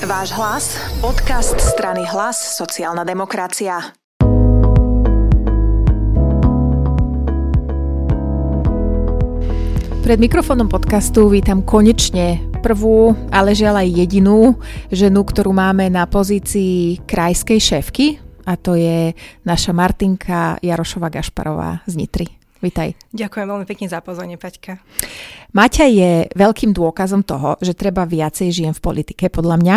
Váš hlas, podcast strany Hlas, sociálna demokracia. Pred mikrofónom podcastu vítam konečne prvú, ale žiaľ aj jedinú ženu, ktorú máme na pozícii krajskej šéfky a to je naša Martinka Jarošova Gašparová z Nitry. Vítaj. Ďakujem veľmi pekne za pozvanie, Paťka. Maťa je veľkým dôkazom toho, že treba viacej žijem v politike, podľa mňa,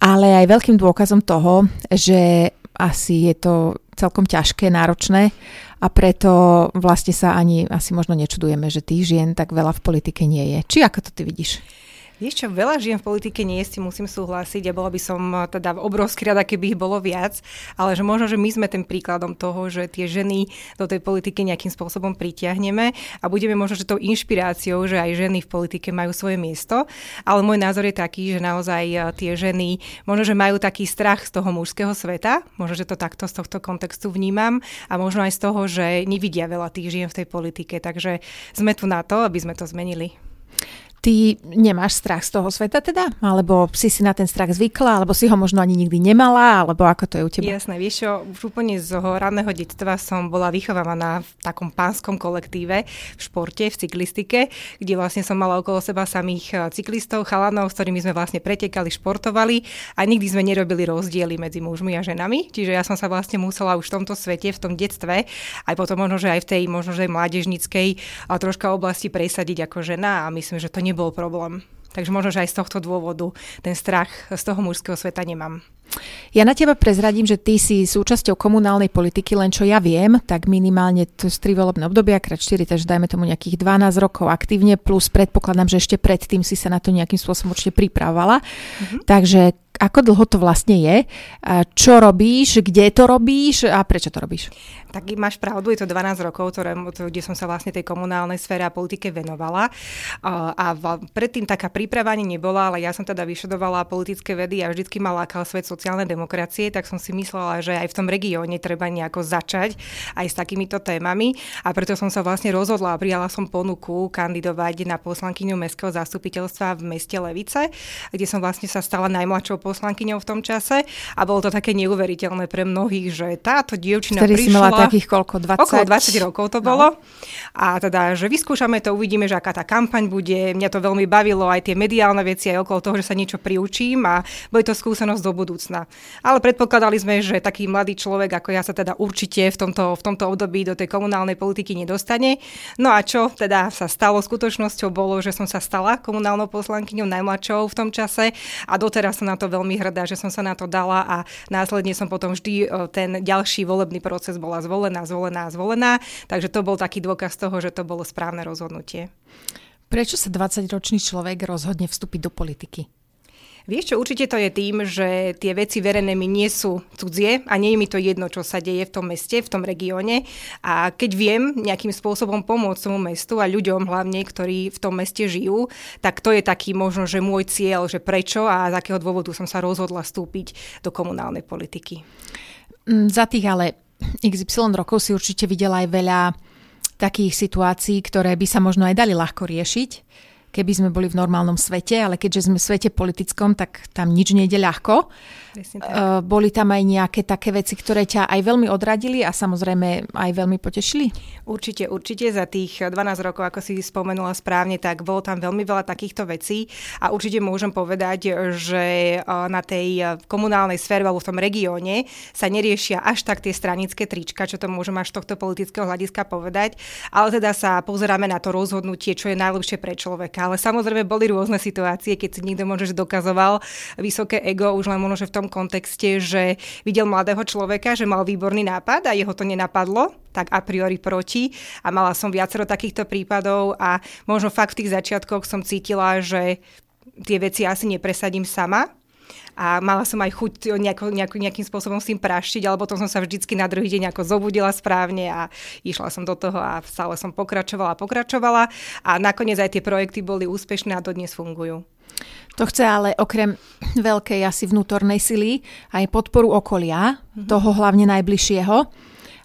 ale aj veľkým dôkazom toho, že asi je to celkom ťažké, náročné a preto vlastne sa ani asi možno nečudujeme, že tých žien tak veľa v politike nie je. Či ako to ty vidíš? Vieš čo, veľa žien v politike nie je, musím súhlasiť a bola by som eh, teda obrovský rada, keby ich bolo viac, ale že možno, že my sme tým príkladom toho, že tie ženy do tej politiky nejakým spôsobom pritiahneme a budeme možno, že tou inšpiráciou, že aj ženy v politike majú svoje miesto, ale môj názor je taký, že naozaj eh, tie ženy možno, že majú taký strach z toho mužského sveta, možno, že to takto z tohto kontextu vnímam a možno aj z toho, že nevidia veľa tých žien v tej politike, takže sme tu na to, aby sme to zmenili. Ty nemáš strach z toho sveta teda? Alebo si si na ten strach zvykla? Alebo si ho možno ani nikdy nemala? Alebo ako to je u teba? Jasné, vieš čo, už úplne z raného detstva som bola vychovávaná v takom pánskom kolektíve, v športe, v cyklistike, kde vlastne som mala okolo seba samých eh, cyklistov, chalanov, s ktorými sme vlastne pretekali, športovali a nikdy sme nerobili rozdiely medzi mužmi a ženami. Čiže ja som sa vlastne musela už v tomto svete, v tom detstve, aj potom možno, že aj v tej možno, že mládežnickej troška oblasti presadiť ako žena a myslím, že to nebol problém. Takže možno, že aj z tohto dôvodu ten strach z toho mužského sveta nemám. Ja na teba prezradím, že ty si súčasťou komunálnej politiky, len čo ja viem, tak minimálne to z tri volebné obdobia, krát 4, takže dajme tomu nejakých 12 rokov aktívne, plus predpokladám, že ešte predtým si sa na to nejakým spôsobom určite pripravovala. Mm-hmm. Takže ako dlho to vlastne je, čo robíš, kde to robíš a prečo to robíš? Tak máš pravdu, je to 12 rokov, ktoré, kde som sa vlastne tej komunálnej sfére a politike venovala. A predtým taká príprava ani nebola, ale ja som teda vyšedovala politické vedy a vždycky ma lákal svet sociálnej demokracie, tak som si myslela, že aj v tom regióne treba nejako začať aj s takýmito témami. A preto som sa vlastne rozhodla a prijala som ponuku kandidovať na poslankyňu mestského zastupiteľstva v meste Levice, kde som vlastne sa stala najmladšou poslankyňou v tom čase a bolo to také neuveriteľné pre mnohých, že táto dievčina Vtedy prišla... si mala takých koľko? 20? Okolo 20 rokov to no. bolo. A teda, že vyskúšame to, uvidíme, že aká tá kampaň bude. Mňa to veľmi bavilo, aj tie mediálne veci, aj okolo toho, že sa niečo priučím a bude to skúsenosť do budúcna. Ale predpokladali sme, že taký mladý človek ako ja sa teda určite v tomto, v tomto období do tej komunálnej politiky nedostane. No a čo teda sa stalo skutočnosťou bolo, že som sa stala komunálnou poslankyňou najmladšou v tom čase a doteraz som na to veľmi hrdá, že som sa na to dala a následne som potom vždy e, ten ďalší volebný proces bola zvolená, zvolená, zvolená. Takže to bol taký dôkaz toho, že to bolo správne rozhodnutie. Prečo sa 20-ročný človek rozhodne vstúpiť do politiky? Vieš čo, určite to je tým, že tie veci verejné mi nie sú cudzie a nie je mi to jedno, čo sa deje v tom meste, v tom regióne. A keď viem nejakým spôsobom pomôcť tomu mestu a ľuďom hlavne, ktorí v tom meste žijú, tak to je taký možno, že môj cieľ, že prečo a z akého dôvodu som sa rozhodla vstúpiť do komunálnej politiky. Mm, za tých ale XY rokov si určite videla aj veľa takých situácií, ktoré by sa možno aj dali ľahko riešiť keby sme boli v normálnom svete, ale keďže sme v svete politickom, tak tam nič nejde ľahko. Uh, boli tam aj nejaké také veci, ktoré ťa aj veľmi odradili a samozrejme aj veľmi potešili? Určite, určite za tých 12 rokov, ako si spomenula správne, tak bolo tam veľmi veľa takýchto vecí a určite môžem povedať, že na tej komunálnej sfére alebo v tom regióne sa neriešia až tak tie stranické trička, čo to môžem až z tohto politického hľadiska povedať, ale teda sa pozeráme na to rozhodnutie, čo je najlepšie pre človeka. Ale samozrejme boli rôzne situácie, keď si niekto môže dokazoval vysoké ego, už len možno, v tom kontexte, že videl mladého človeka, že mal výborný nápad a jeho to nenapadlo, tak a priori proti. A mala som viacero takýchto prípadov a možno fakt v tých začiatkoch som cítila, že tie veci asi nepresadím sama, a mala som aj chuť nejako, nejako, nejakým spôsobom s tým praštiť, ale potom som sa vždycky na druhý deň ako zobudila správne a išla som do toho a stále som pokračovala a pokračovala a nakoniec aj tie projekty boli úspešné a dodnes fungujú. To chce ale okrem veľkej asi vnútornej sily aj podporu okolia, mm-hmm. toho hlavne najbližšieho.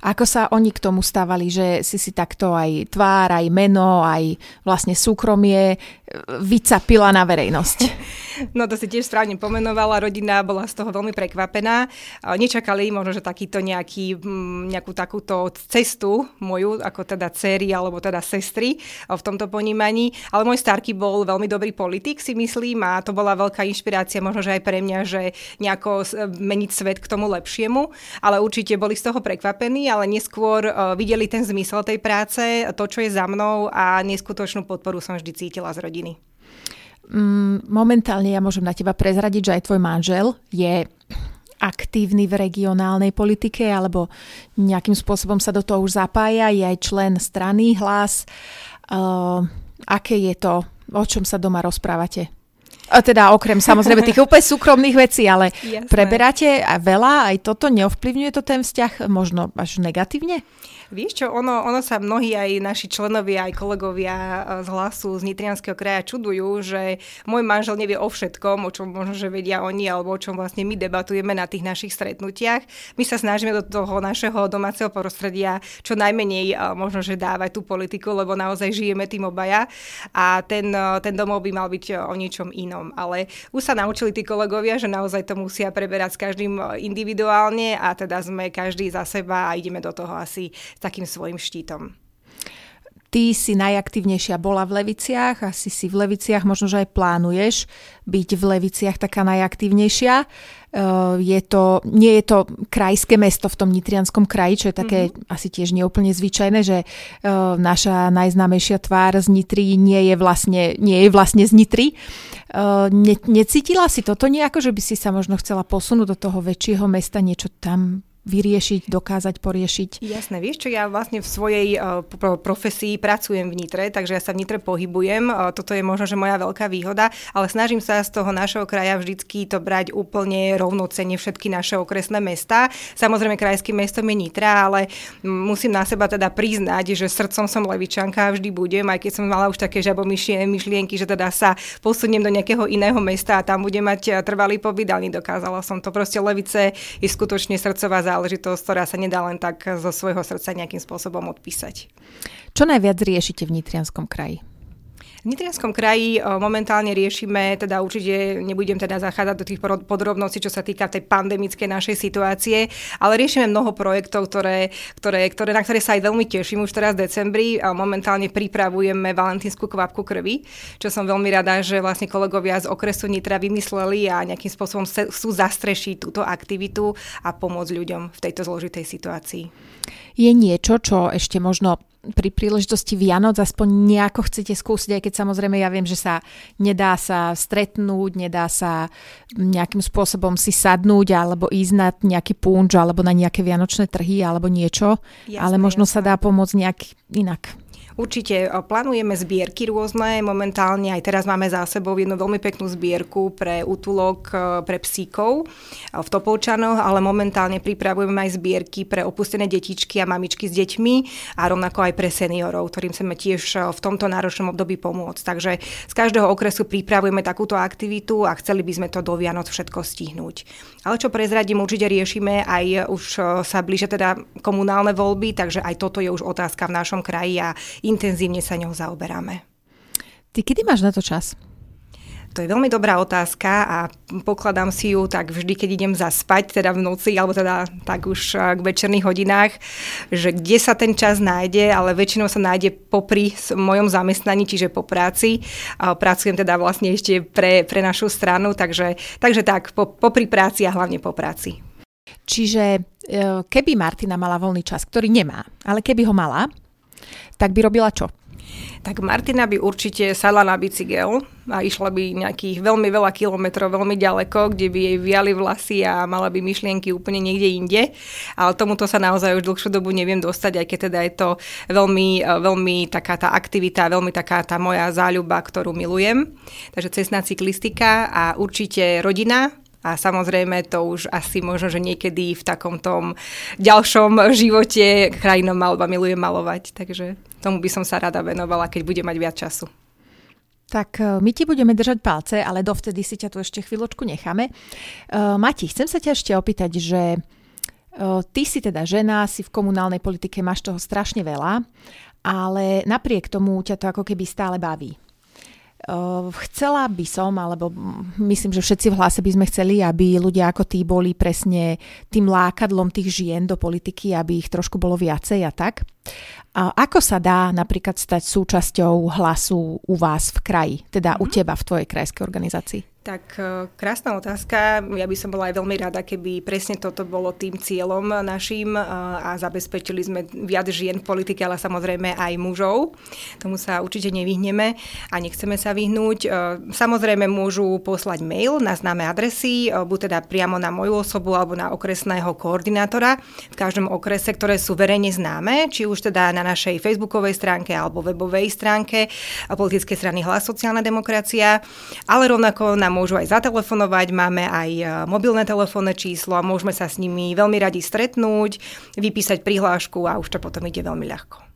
Ako sa oni k tomu stávali, že si si takto aj tvár, aj meno, aj vlastne súkromie e, vycapila na verejnosť? No to si tiež správne pomenovala, rodina bola z toho veľmi prekvapená. Nečakali možno, že takýto nejaký, nejakú takúto cestu moju, ako teda céry alebo teda sestry v tomto ponímaní, ale môj starky bol veľmi dobrý politik, si myslím, a to bola veľká inšpirácia možno, že aj pre mňa, že nejako meniť svet k tomu lepšiemu, ale určite boli z toho prekvapení, ale neskôr uh, videli ten zmysel tej práce, to, čo je za mnou a neskutočnú podporu som vždy cítila z rodiny. Mm, momentálne ja môžem na teba prezradiť, že aj tvoj manžel je aktívny v regionálnej politike alebo nejakým spôsobom sa do toho už zapája, je aj člen strany hlas. Uh, aké je to, o čom sa doma rozprávate? Teda okrem samozrejme tých úplne súkromných vecí, ale Jasné. preberáte veľa, aj toto neovplyvňuje to ten vzťah možno až negatívne? Vieš čo, ono, ono sa mnohí aj naši členovia, aj kolegovia e, z hlasu z Nitrianského kraja čudujú, že môj manžel nevie o všetkom, o čom možno, že vedia oni, alebo o čom vlastne my debatujeme na tých našich stretnutiach. My sa snažíme do toho našeho domáceho prostredia čo najmenej e, možno, že dávať tú politiku, lebo naozaj žijeme tým obaja a ten, e, ten domov by mal byť o niečom inom. Ale už sa naučili tí kolegovia, že naozaj to musia preberať s každým individuálne a teda sme každý za seba a ideme do toho asi takým svojim štítom. Ty si najaktívnejšia bola v Leviciach, asi si v Leviciach, možno, že aj plánuješ byť v Leviciach taká najaktívnejšia. Uh, je to, nie je to krajské mesto v tom Nitrianskom kraji, čo je také mm-hmm. asi tiež neúplne zvyčajné, že uh, naša najznámejšia tvár z Nitry nie je vlastne, nie je vlastne z Nitry. Uh, ne, necítila si toto nejako, že by si sa možno chcela posunúť do toho väčšieho mesta, niečo tam vyriešiť, dokázať poriešiť? Jasné, vieš čo, ja vlastne v svojej uh, profesii pracujem v Nitre, takže ja sa v Nitre pohybujem, uh, toto je možno, že moja veľká výhoda, ale snažím sa z toho našeho kraja vždycky to brať úplne rovnocene všetky naše okresné mesta. Samozrejme, krajským mestom je Nitra, ale musím na seba teda priznať, že srdcom som levičanka a vždy budem, aj keď som mala už také žabomyšie myšlienky, že teda sa posuniem do nejakého iného mesta a tam budem mať trvalý pobyt, ale nedokázala som to. Proste Levice je skutočne srdcová záležitosť, ktorá sa nedá len tak zo svojho srdca nejakým spôsobom odpísať. Čo najviac riešite v Nitrianskom kraji? V Nitrianskom kraji momentálne riešime, teda určite nebudem teda zachádzať do tých podrobností, čo sa týka tej pandemickej našej situácie, ale riešime mnoho projektov, ktoré, ktoré, ktoré, na ktoré sa aj veľmi teším už teraz v decembri. Momentálne pripravujeme valentínsku kvapku krvi, čo som veľmi rada, že vlastne kolegovia z okresu Nitra vymysleli a nejakým spôsobom chcú zastrešiť túto aktivitu a pomôcť ľuďom v tejto zložitej situácii. Je niečo, čo ešte možno pri príležitosti Vianoc aspoň nejako chcete skúsiť, aj keď samozrejme ja viem, že sa nedá sa stretnúť, nedá sa nejakým spôsobom si sadnúť alebo ísť na nejaký punč alebo na nejaké vianočné trhy alebo niečo, jasné, ale možno jasné. sa dá pomôcť nejak inak. Určite plánujeme zbierky rôzne. Momentálne aj teraz máme za sebou jednu veľmi peknú zbierku pre útulok pre psíkov v Topolčanoch, ale momentálne pripravujeme aj zbierky pre opustené detičky a mamičky s deťmi a rovnako aj pre seniorov, ktorým chceme tiež v tomto náročnom období pomôcť. Takže z každého okresu pripravujeme takúto aktivitu a chceli by sme to do Vianoc všetko stihnúť. Ale čo prezradím, určite riešime aj už sa blíže teda komunálne voľby, takže aj toto je už otázka v našom kraji a intenzívne sa ňou zaoberáme. Ty kedy máš na to čas? To je veľmi dobrá otázka a pokladám si ju tak vždy, keď idem zaspať, teda v noci, alebo teda tak už k večerných hodinách, že kde sa ten čas nájde, ale väčšinou sa nájde popri mojom zamestnaní, čiže po práci. A pracujem teda vlastne ešte pre, pre našu stranu, takže, takže tak, po, popri práci a hlavne po práci. Čiže e, keby Martina mala voľný čas, ktorý nemá, ale keby ho mala, tak by robila čo? Tak Martina by určite sadla na bicykel a išla by nejakých veľmi veľa kilometrov, veľmi ďaleko, kde by jej viali vlasy a mala by myšlienky úplne niekde inde. Ale tomuto sa naozaj už dlhšiu dobu neviem dostať, aj keď teda je to veľmi, veľmi taká tá aktivita, veľmi taká tá moja záľuba, ktorú milujem. Takže cestná cyklistika a určite rodina, a samozrejme to už asi možno, že niekedy v takom tom ďalšom živote krajinom malba milujem malovať, takže tomu by som sa rada venovala, keď bude mať viac času. Tak e, my ti budeme držať palce, ale dovtedy si ťa tu ešte chvíľočku necháme. Uh, Mati, chcem sa ťa ešte opýtať, že Ty si teda žena, si v komunálnej politike, máš toho strašne veľa, ale napriek tomu ťa to ako keby stále baví. Chcela by som, alebo myslím, že všetci v hlase by sme chceli, aby ľudia ako tí boli presne tým lákadlom tých žien do politiky, aby ich trošku bolo viacej a tak. A ako sa dá napríklad stať súčasťou hlasu u vás v kraji, teda mm-hmm. u mhm. teba v tvojej krajskej organizácii? Tak e, krásna otázka. Ja by som bola aj veľmi rada, keby presne toto bolo tým cieľom našim e, a zabezpečili sme viac žien v politike, ale samozrejme aj mužov. Tomu sa určite nevyhneme a nechceme sa vyhnúť. E, samozrejme môžu poslať mail na známe adresy, buď teda priamo na moju osobu alebo na okresného koordinátora v každom okrese, ktoré sú verejne známe, či už teda na našej facebookovej stránke alebo webovej stránke politickej strany Hlas sociálna demokracia, ale rovnako na môžu aj zatelefonovať, máme aj e, mobilné telefónne číslo a môžeme sa s nimi veľmi radi stretnúť, vypísať prihlášku a už to potom ide veľmi ľahko.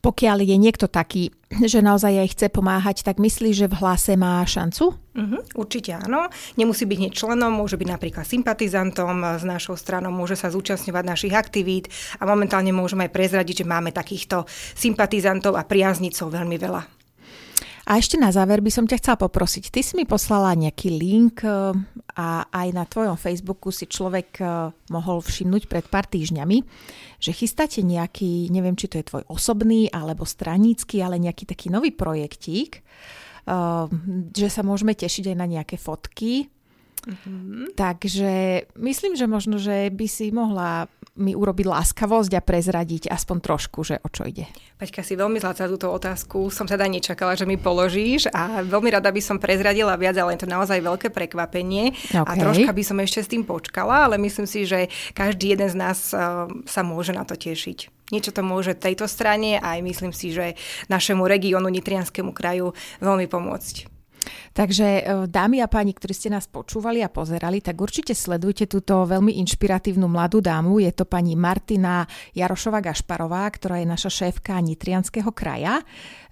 Pokiaľ je niekto taký, že naozaj aj chce pomáhať, tak myslí, že v hlase má šancu? Uh-huh, určite áno. Nemusí byť hneď členom, môže byť napríklad sympatizantom s našou stranou, môže sa zúčastňovať našich aktivít a momentálne môžeme aj prezradiť, že máme takýchto sympatizantov a priaznicov veľmi veľa. A ešte na záver by som ťa chcela poprosiť. Ty si mi poslala nejaký link e, a aj na tvojom Facebooku si človek e, mohol všimnúť pred pár týždňami, že chystáte nejaký, neviem, či to je tvoj osobný alebo stranícky, ale nejaký taký nový projektík, e, že sa môžeme tešiť aj na nejaké fotky Mm-hmm. Takže myslím, že možno, že by si mohla mi urobiť láskavosť a prezradiť aspoň trošku, že o čo ide. Paťka, si veľmi zlatá túto otázku. Som teda nečakala, že mi položíš a veľmi rada by som prezradila viac, ale je to naozaj veľké prekvapenie okay. a troška by som ešte s tým počkala, ale myslím si, že každý jeden z nás uh, sa môže na to tešiť. Niečo to môže tejto strane a aj myslím si, že našemu regiónu, Nitrianskému kraju veľmi pomôcť. Takže e, dámy a páni, ktorí ste nás počúvali a pozerali, tak určite sledujte túto veľmi inšpiratívnu mladú dámu. Je to pani Martina Jarošová Gašparová, ktorá je naša šéfka Nitrianského kraja.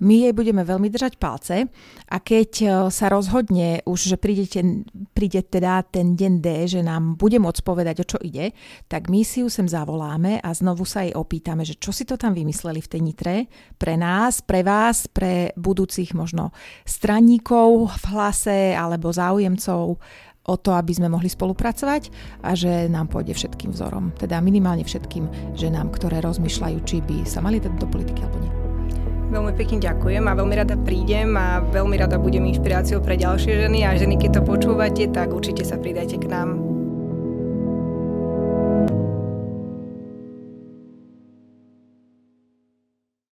My jej budeme veľmi držať palce a keď e, sa rozhodne už, že prídete, príde teda ten deň D, že nám bude môcť povedať, o čo ide, tak my si ju sem zavoláme a znovu sa jej opýtame, že čo si to tam vymysleli v tej Nitre pre nás, pre vás, pre budúcich možno stranníkov v hlase alebo záujemcov o to, aby sme mohli spolupracovať a že nám pôjde všetkým vzorom. Teda minimálne všetkým ženám, ktoré rozmýšľajú, či by sa mali dať do politiky alebo nie. Veľmi pekne ďakujem a veľmi rada prídem a veľmi rada budem inšpiráciou pre ďalšie ženy a ženy, keď to počúvate, tak určite sa pridajte k nám.